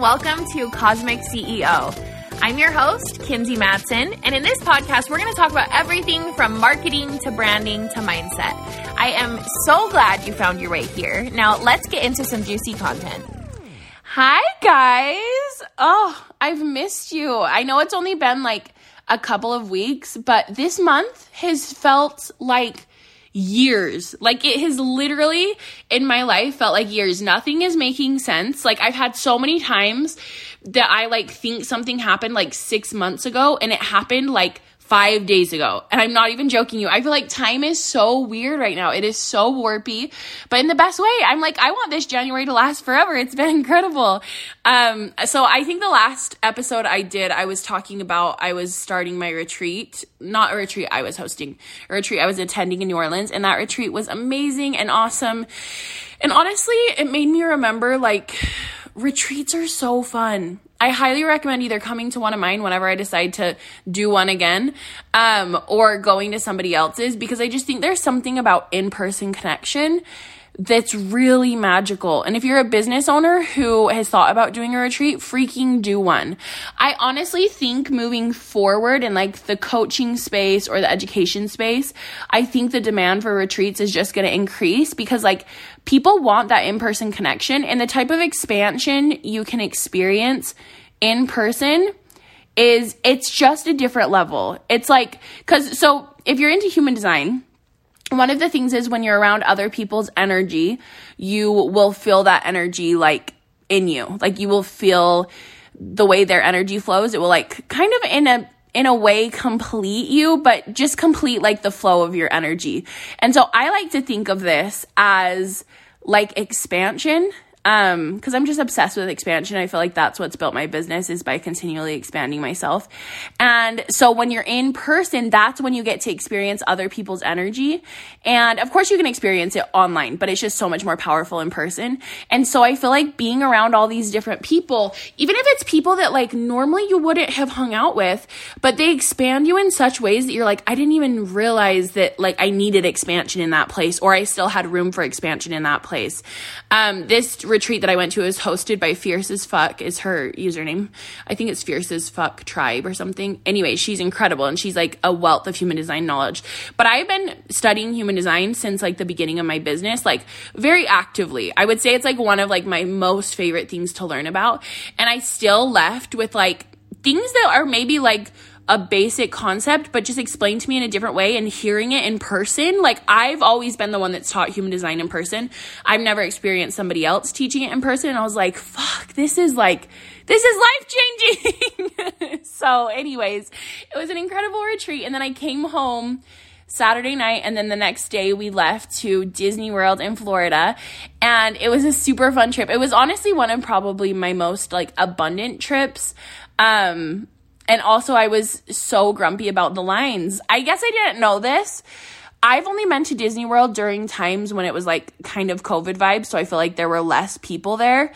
welcome to Cosmic CEO. I'm your host, Kinsey Matson, and in this podcast, we're going to talk about everything from marketing to branding to mindset. I am so glad you found your way here. Now, let's get into some juicy content. Hi, guys. Oh, I've missed you. I know it's only been like a couple of weeks, but this month has felt like years. Like it has literally in my life felt like years. Nothing is making sense. Like I've had so many times that I like think something happened like 6 months ago and it happened like five days ago. And I'm not even joking you. I feel like time is so weird right now. It is so warpy, but in the best way. I'm like, I want this January to last forever. It's been incredible. Um, so I think the last episode I did, I was talking about, I was starting my retreat, not a retreat I was hosting, a retreat I was attending in New Orleans. And that retreat was amazing and awesome. And honestly, it made me remember like, retreats are so fun. I highly recommend either coming to one of mine whenever I decide to do one again, um, or going to somebody else's because I just think there's something about in person connection that's really magical. And if you're a business owner who has thought about doing a retreat, freaking do one. I honestly think moving forward in like the coaching space or the education space, I think the demand for retreats is just going to increase because like people want that in person connection and the type of expansion you can experience in person is it's just a different level. It's like, cause so if you're into human design, one of the things is when you're around other people's energy, you will feel that energy like in you. Like you will feel the way their energy flows. It will like kind of in a in a way complete you, but just complete like the flow of your energy. And so I like to think of this as like expansion um because i'm just obsessed with expansion. I feel like that's what's built my business is by continually expanding myself. And so when you're in person that's when you get to experience other people's energy. And of course you can experience it online but it's just so much more powerful in person. And so i feel like being around all these different people even if it's people that like normally you wouldn't have hung out with but they expand you in such ways that you're like i didn't even realize that like i needed expansion in that place or i still had room for expansion in that place. Um this retreat that I went to is hosted by Fierce as Fuck, is her username. I think it's Fierce as Fuck Tribe or something. Anyway, she's incredible and she's like a wealth of human design knowledge. But I've been studying human design since like the beginning of my business, like very actively. I would say it's like one of like my most favorite things to learn about. And I still left with like things that are maybe like a basic concept, but just explained to me in a different way and hearing it in person. Like I've always been the one that's taught human design in person. I've never experienced somebody else teaching it in person. And I was like, fuck, this is like, this is life changing. so, anyways, it was an incredible retreat. And then I came home. Saturday night and then the next day we left to Disney World in Florida and it was a super fun trip. It was honestly one of probably my most like abundant trips. Um and also, I was so grumpy about the lines. I guess I didn't know this. I've only been to Disney World during times when it was like kind of COVID vibes, so I feel like there were less people there.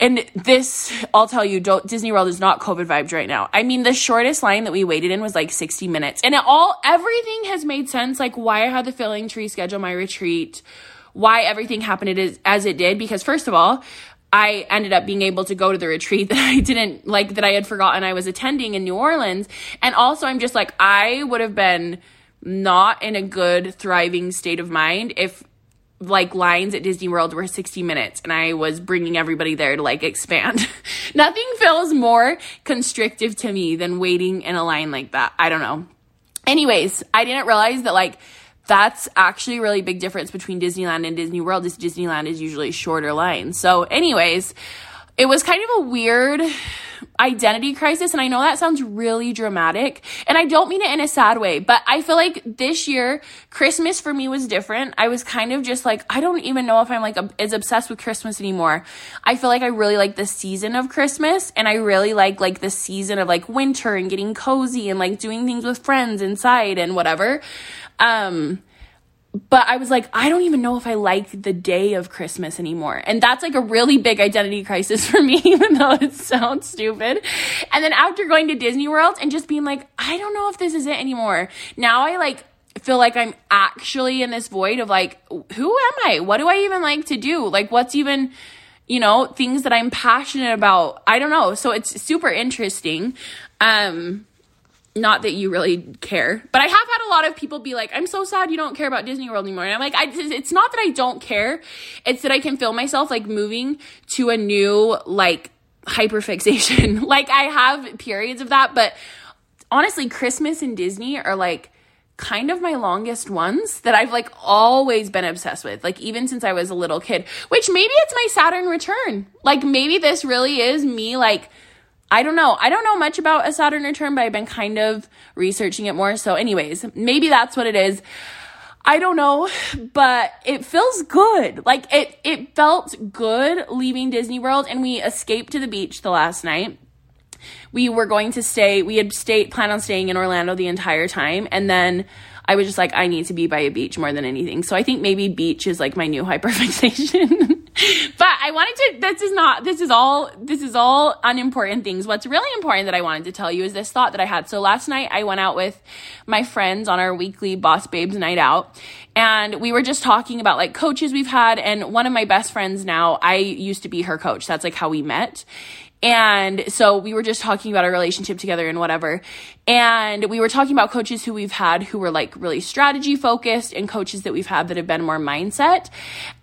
And this, I'll tell you, Disney World is not COVID vibes right now. I mean, the shortest line that we waited in was like 60 minutes. And it all, everything has made sense. Like why I had the feeling to reschedule my retreat, why everything happened as it did. Because first of all, I ended up being able to go to the retreat that I didn't like that I had forgotten I was attending in New Orleans. And also I'm just like I would have been not in a good thriving state of mind if like lines at Disney World were 60 minutes and I was bringing everybody there to like expand. Nothing feels more constrictive to me than waiting in a line like that. I don't know. Anyways, I didn't realize that like that's actually a really big difference between Disneyland and Disney World is Disneyland is usually shorter lines. So anyways, it was kind of a weird identity crisis and I know that sounds really dramatic and I don't mean it in a sad way, but I feel like this year Christmas for me was different. I was kind of just like I don't even know if I'm like as obsessed with Christmas anymore. I feel like I really like the season of Christmas and I really like like the season of like winter and getting cozy and like doing things with friends inside and whatever. Um, but I was like, I don't even know if I like the day of Christmas anymore. And that's like a really big identity crisis for me, even though it sounds stupid. And then after going to Disney World and just being like, I don't know if this is it anymore. Now I like feel like I'm actually in this void of like, who am I? What do I even like to do? Like, what's even, you know, things that I'm passionate about. I don't know. So it's super interesting. Um, not that you really care, but I have had a lot of people be like, I'm so sad you don't care about Disney World anymore. And I'm like, I, it's not that I don't care. It's that I can feel myself like moving to a new, like, hyperfixation. like, I have periods of that, but honestly, Christmas and Disney are like, kind of my longest ones that I've like always been obsessed with, like even since I was a little kid, which maybe it's my Saturn return. Like maybe this really is me like I don't know. I don't know much about a Saturn return, but I've been kind of researching it more. So, anyways, maybe that's what it is. I don't know, but it feels good. Like it, it felt good leaving Disney World and we escaped to the beach the last night. We were going to stay, we had stayed, planned on staying in Orlando the entire time. And then I was just like, I need to be by a beach more than anything. So I think maybe beach is like my new hyperfixation. but I wanted to this is not this is all this is all unimportant things. What's really important that I wanted to tell you is this thought that I had. So last night I went out with my friends on our weekly Boss Babes night out and we were just talking about like coaches we've had and one of my best friends now, I used to be her coach. That's like how we met. And so we were just talking about our relationship together and whatever. And we were talking about coaches who we've had who were like really strategy focused and coaches that we've had that have been more mindset.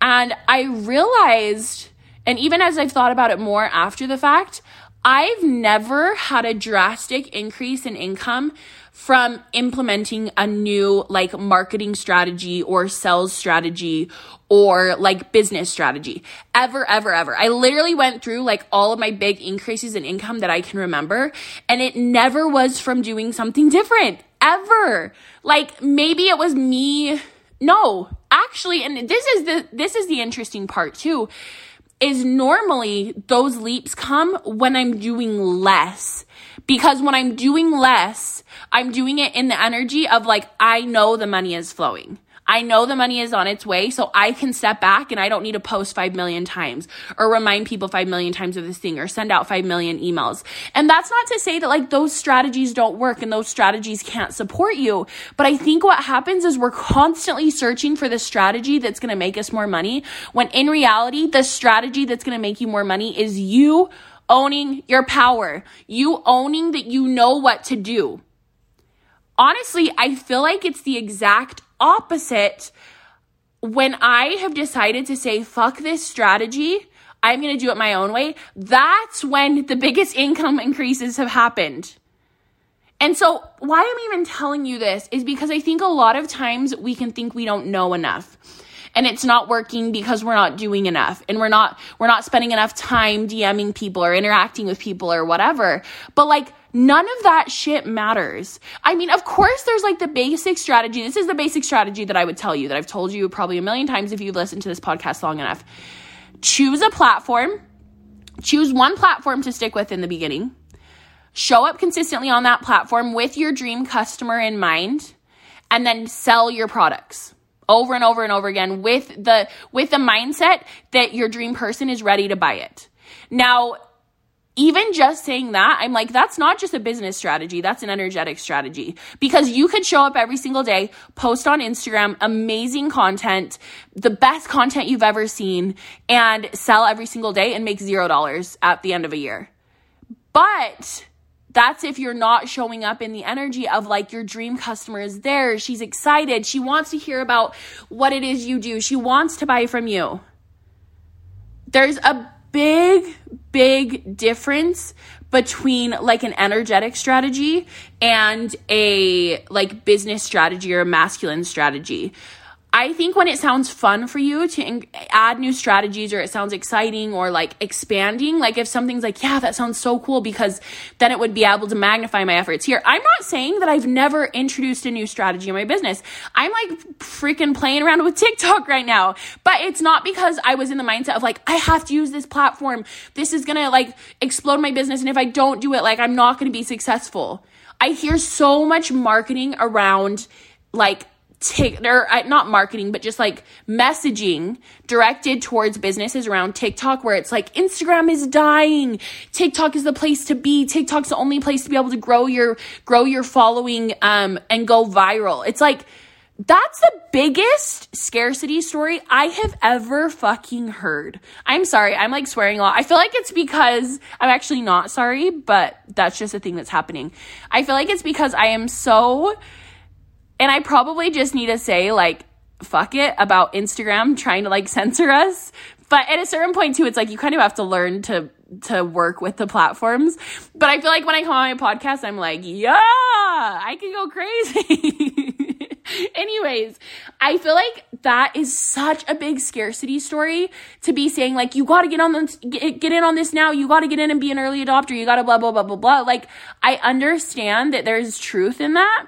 And I realized, and even as I've thought about it more after the fact, I've never had a drastic increase in income from implementing a new like marketing strategy or sales strategy or like business strategy ever, ever, ever. I literally went through like all of my big increases in income that I can remember and it never was from doing something different ever. Like maybe it was me. No, actually, and this is the, this is the interesting part too is normally those leaps come when I'm doing less. Because when I'm doing less, I'm doing it in the energy of like, I know the money is flowing. I know the money is on its way, so I can step back and I don't need to post 5 million times or remind people 5 million times of this thing or send out 5 million emails. And that's not to say that like those strategies don't work and those strategies can't support you. But I think what happens is we're constantly searching for the strategy that's going to make us more money when in reality, the strategy that's going to make you more money is you owning your power, you owning that you know what to do honestly, I feel like it's the exact opposite when I have decided to say, fuck this strategy, I'm going to do it my own way. That's when the biggest income increases have happened. And so, why I'm even telling you this is because I think a lot of times we can think we don't know enough. And it's not working because we're not doing enough and we're not we're not spending enough time DMing people or interacting with people or whatever. But like None of that shit matters. I mean, of course, there's like the basic strategy. This is the basic strategy that I would tell you that I've told you probably a million times if you've listened to this podcast long enough. Choose a platform, choose one platform to stick with in the beginning, show up consistently on that platform with your dream customer in mind, and then sell your products over and over and over again with the with the mindset that your dream person is ready to buy it. Now, even just saying that, I'm like, that's not just a business strategy, that's an energetic strategy. Because you could show up every single day, post on Instagram, amazing content, the best content you've ever seen, and sell every single day and make zero dollars at the end of a year. But that's if you're not showing up in the energy of like your dream customer is there, she's excited, she wants to hear about what it is you do, she wants to buy from you. There's a big, big difference between like an energetic strategy and a like business strategy or a masculine strategy. I think when it sounds fun for you to add new strategies or it sounds exciting or like expanding, like if something's like, yeah, that sounds so cool because then it would be able to magnify my efforts here. I'm not saying that I've never introduced a new strategy in my business. I'm like freaking playing around with TikTok right now, but it's not because I was in the mindset of like, I have to use this platform. This is going to like explode my business. And if I don't do it, like I'm not going to be successful. I hear so much marketing around like Tik or uh, not marketing, but just like messaging directed towards businesses around TikTok where it's like Instagram is dying. TikTok is the place to be. TikTok's the only place to be able to grow your grow your following um and go viral. It's like that's the biggest scarcity story I have ever fucking heard. I'm sorry. I'm like swearing a lot. I feel like it's because I'm actually not sorry, but that's just a thing that's happening. I feel like it's because I am so, and I probably just need to say, like, fuck it about Instagram trying to like censor us. But at a certain point too, it's like you kind of have to learn to to work with the platforms. But I feel like when I come on my podcast, I'm like, yeah, I can go crazy. Anyways, I feel like that is such a big scarcity story to be saying like you got to get on this, get, get in on this now. You got to get in and be an early adopter. You got to blah blah blah blah blah. Like I understand that there's truth in that,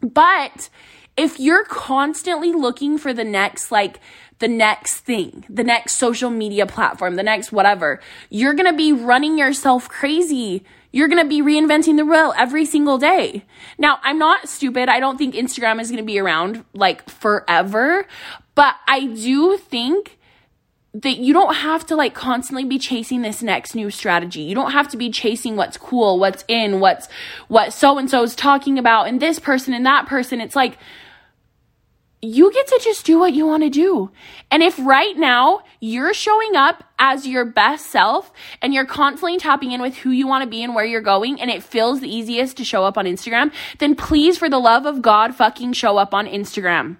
but if you're constantly looking for the next like the next thing, the next social media platform, the next whatever, you're to be running yourself crazy you're to be reinventing the wheel every single day. Now, I'm not stupid. I don't think Instagram is to be around like forever, but I do think that you don't have to like constantly be chasing this next new strategy. You don't have to be chasing what's cool, what's in, what's what so and so is talking about and this person and that person. It's like you get to just do what you want to do. And if right now you're showing up as your best self and you're constantly tapping in with who you want to be and where you're going and it feels the easiest to show up on Instagram, then please, for the love of God, fucking show up on Instagram.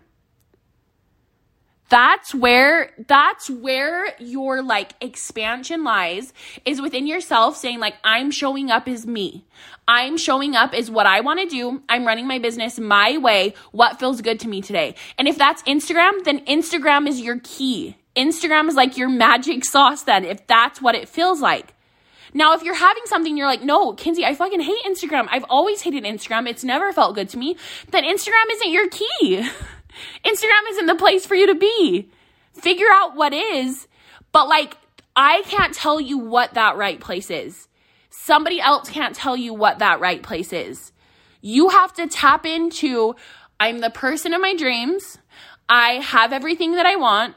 That's where, that's where your like expansion lies is within yourself saying like, I'm showing up as me. I'm showing up as what I want to do. I'm running my business my way. What feels good to me today? And if that's Instagram, then Instagram is your key. Instagram is like your magic sauce then, if that's what it feels like. Now, if you're having something, you're like, no, Kinsey, I fucking hate Instagram. I've always hated Instagram. It's never felt good to me. Then Instagram isn't your key. Instagram isn't the place for you to be. Figure out what is, but like, I can't tell you what that right place is. Somebody else can't tell you what that right place is. You have to tap into I'm the person of my dreams. I have everything that I want.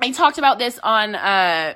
I talked about this on uh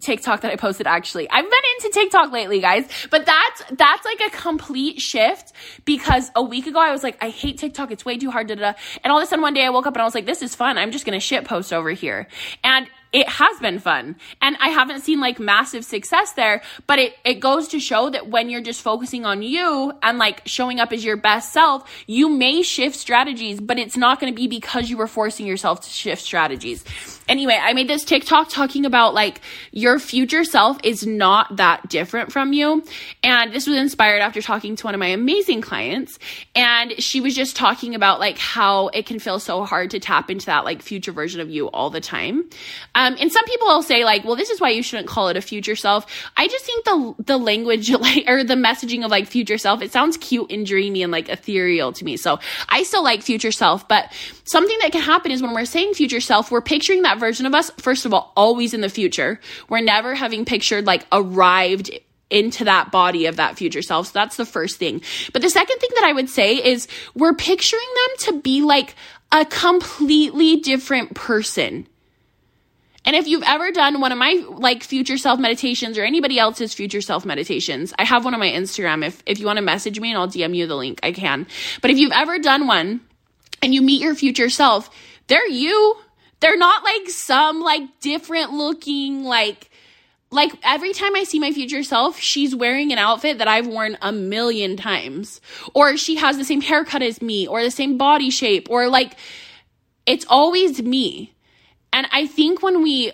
TikTok that I posted actually. I've been into TikTok lately, guys, but that's that's like a complete shift because a week ago I was like, I hate TikTok. It's way too hard. Da, da. And all of a sudden one day I woke up and I was like, this is fun. I'm just gonna shit post over here. And it has been fun. And I haven't seen like massive success there, but it, it goes to show that when you're just focusing on you and like showing up as your best self, you may shift strategies, but it's not going to be because you were forcing yourself to shift strategies. Anyway, I made this TikTok talking about like your future self is not that different from you. And this was inspired after talking to one of my amazing clients. And she was just talking about like how it can feel so hard to tap into that like future version of you all the time. Um, and some people will say like, well, this is why you shouldn't call it a future self. I just think the the language like or the messaging of like future self, it sounds cute and dreamy and like ethereal to me. So I still like future self, but something that can happen is when we're saying future self, we're picturing that version of us, first of all, always in the future. We're never having pictured like arrived into that body of that future self. So that's the first thing. But the second thing that I would say is we're picturing them to be like a completely different person. And if you've ever done one of my like future self meditations or anybody else's future self meditations, I have one on my Instagram. If if you want to message me and I'll DM you the link, I can. But if you've ever done one and you meet your future self, they're you. They're not like some like different looking like like every time I see my future self, she's wearing an outfit that I've worn a million times. Or she has the same haircut as me or the same body shape or like it's always me. And I think when we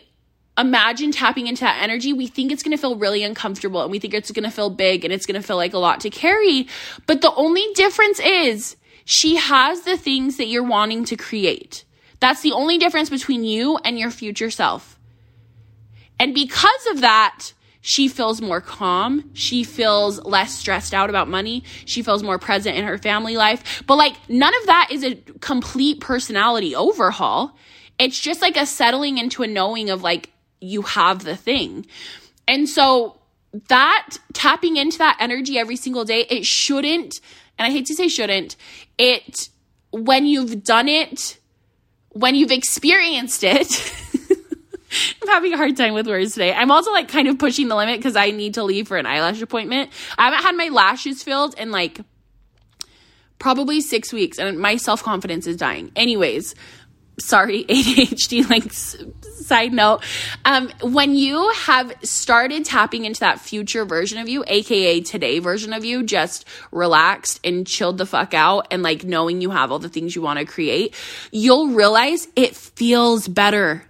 imagine tapping into that energy, we think it's going to feel really uncomfortable and we think it's going to feel big and it's going to feel like a lot to carry. But the only difference is she has the things that you're wanting to create. That's the only difference between you and your future self. And because of that, she feels more calm. She feels less stressed out about money. She feels more present in her family life. But like none of that is a complete personality overhaul. It's just like a settling into a knowing of like you have the thing. And so that tapping into that energy every single day, it shouldn't, and I hate to say shouldn't, it, when you've done it, when you've experienced it, I'm having a hard time with words today. I'm also like kind of pushing the limit because I need to leave for an eyelash appointment. I haven't had my lashes filled in like probably six weeks, and my self confidence is dying. Anyways, sorry, ADHD links side note. Um, when you have started tapping into that future version of you, aka today version of you, just relaxed and chilled the fuck out and like knowing you have all the things you want to create, you'll realize it feels better.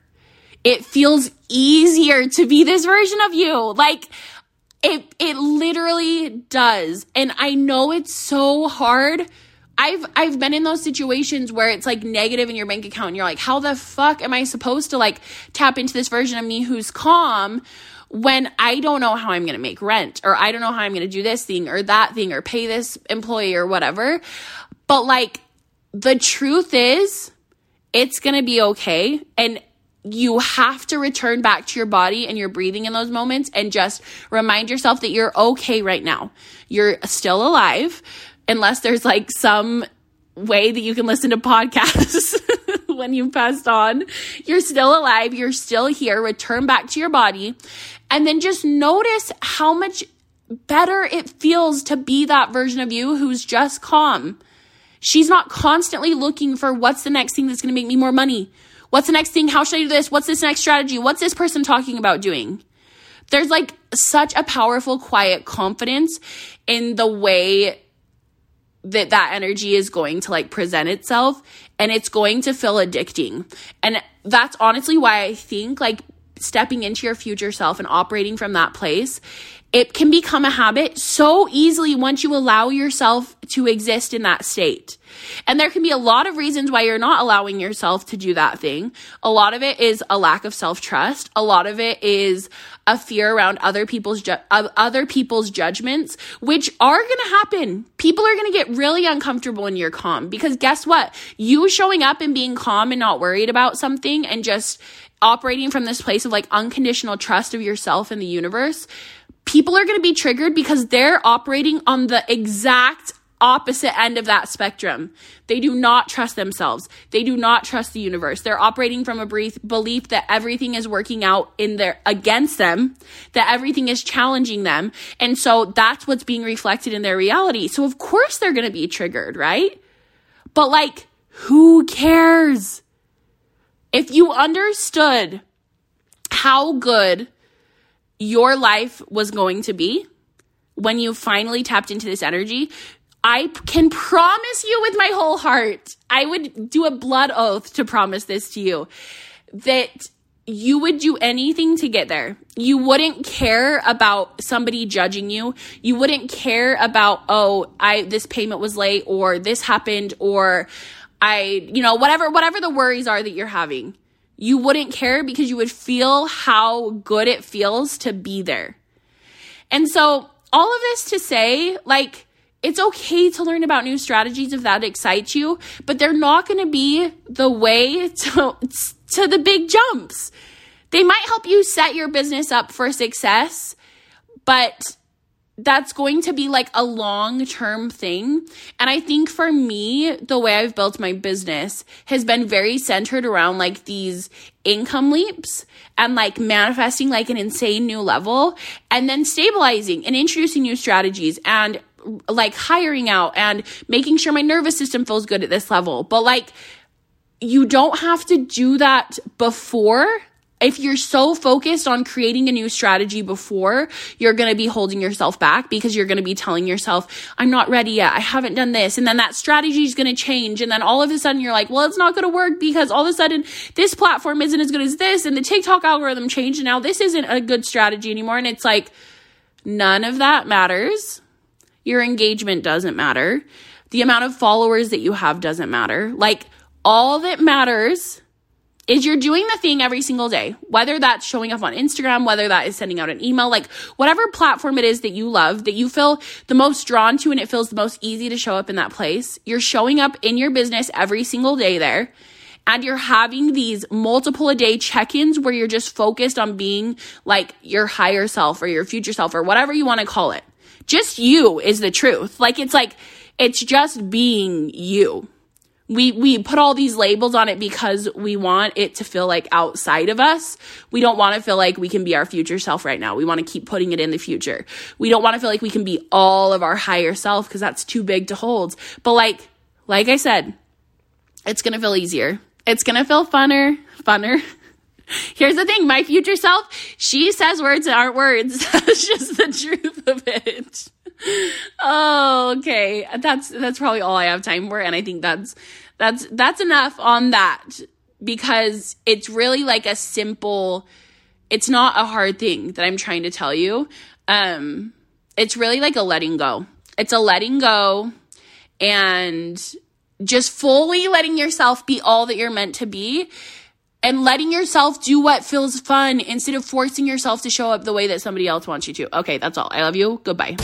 It feels easier to be this version of you. Like, it it literally does. And I know it's so hard. I've I've been in those situations where it's like negative in your bank account and you're like, how the fuck am I supposed to like tap into this version of me who's calm when I don't know how I'm going to make rent or I don't know how I'm going to do this thing or that thing or pay this employee or whatever. But like the truth is it's going to be okay and you have to return back to your body and your breathing in those moments and just remind yourself that you're okay right now. You're still alive, unless there's like some way that you can listen to podcasts when you passed on. You're still alive. You're still here. Return back to your body. And then just notice how much better it feels to be that version of you who's just calm. She's not constantly looking for what's the next thing that's going to make me more money What's the next thing? How should I do this? What's this next strategy? What's this person talking about doing? There's like such a powerful, quiet confidence in the way that that energy is going to like present itself and it's going to feel addicting. And that's honestly why I think like stepping into your future self and operating from that place it can become a habit so easily once you allow yourself to exist in that state. And there can be a lot of reasons why you're not allowing yourself to do that thing. A lot of it is a lack of self-trust. A lot of it is a fear around other people's ju- other people's judgments, which are going to happen. People are going to get really uncomfortable when you're calm because guess what? You showing up and being calm and not worried about something and just operating from this place of like unconditional trust of yourself and the universe people are going to be triggered because they're operating on the exact opposite end of that spectrum. They do not trust themselves. They do not trust the universe. They're operating from a belief that everything is working out in their against them, that everything is challenging them. And so that's what's being reflected in their reality. So of course they're going to be triggered, right? But like who cares? If you understood how good your life was going to be when you finally tapped into this energy, I can promise you with my whole heart, I would do a blood oath to promise this to you that you would do anything to get there. You wouldn't care about somebody judging you. You wouldn't care about, oh, I, this payment was late or this happened or I, you know, whatever, whatever the worries are that you're having you wouldn't care because you would feel how good it feels to be there. And so, all of this to say, like, it's okay to learn about new strategies if that excites you, but they're not going to be the way to, to the big jumps. They might help you set your business up for success, but that's going to be like a long term thing. And I think for me, the way I've built my business has been very centered around like these income leaps and like manifesting like an insane new level and then stabilizing and introducing new strategies and like hiring out and making sure my nervous system feels good at this level. But like, you don't have to do that before if you're so focused on creating a new strategy before, you're going to be holding yourself back because you're going to be telling yourself, I'm not ready yet. I haven't done this. And then that strategy is going to change. And then all of a sudden you're like, well, it's not going to work because all of a sudden this platform isn't as good as this and the TikTok algorithm changed. And now this isn't a good strategy anymore. And it's like, none of that matters. Your engagement doesn't matter. The amount of followers that you have doesn't matter. Like, all that matters is you're doing the thing every single day, whether that's showing up on Instagram, whether that is sending out an email, like whatever platform it is that you love, that you feel the most drawn to and it feels the most easy to show up in that place. You're showing up in your business every single day there. And you're having these multiple a day check ins where you're just focused on being like your higher self or your future self or whatever you want to call it. Just you is the truth. Like it's like, it's just being you we we put all these labels on it because we want it to feel like outside of us. We don't want to feel like we can be our future self right now. We want to keep putting it in the future. We don't want to feel like we can be all of our higher self because that's too big to hold. But like like I said, it's going to feel easier. It's going to feel funner, funner. Here's the thing, my future self, she says words that aren't words. That's just the truth of it. Oh, okay. That's that's probably all I have time for and I think that's that's that's enough on that because it's really like a simple it's not a hard thing that I'm trying to tell you. Um it's really like a letting go. It's a letting go and just fully letting yourself be all that you're meant to be and letting yourself do what feels fun instead of forcing yourself to show up the way that somebody else wants you to. Okay, that's all. I love you. Goodbye.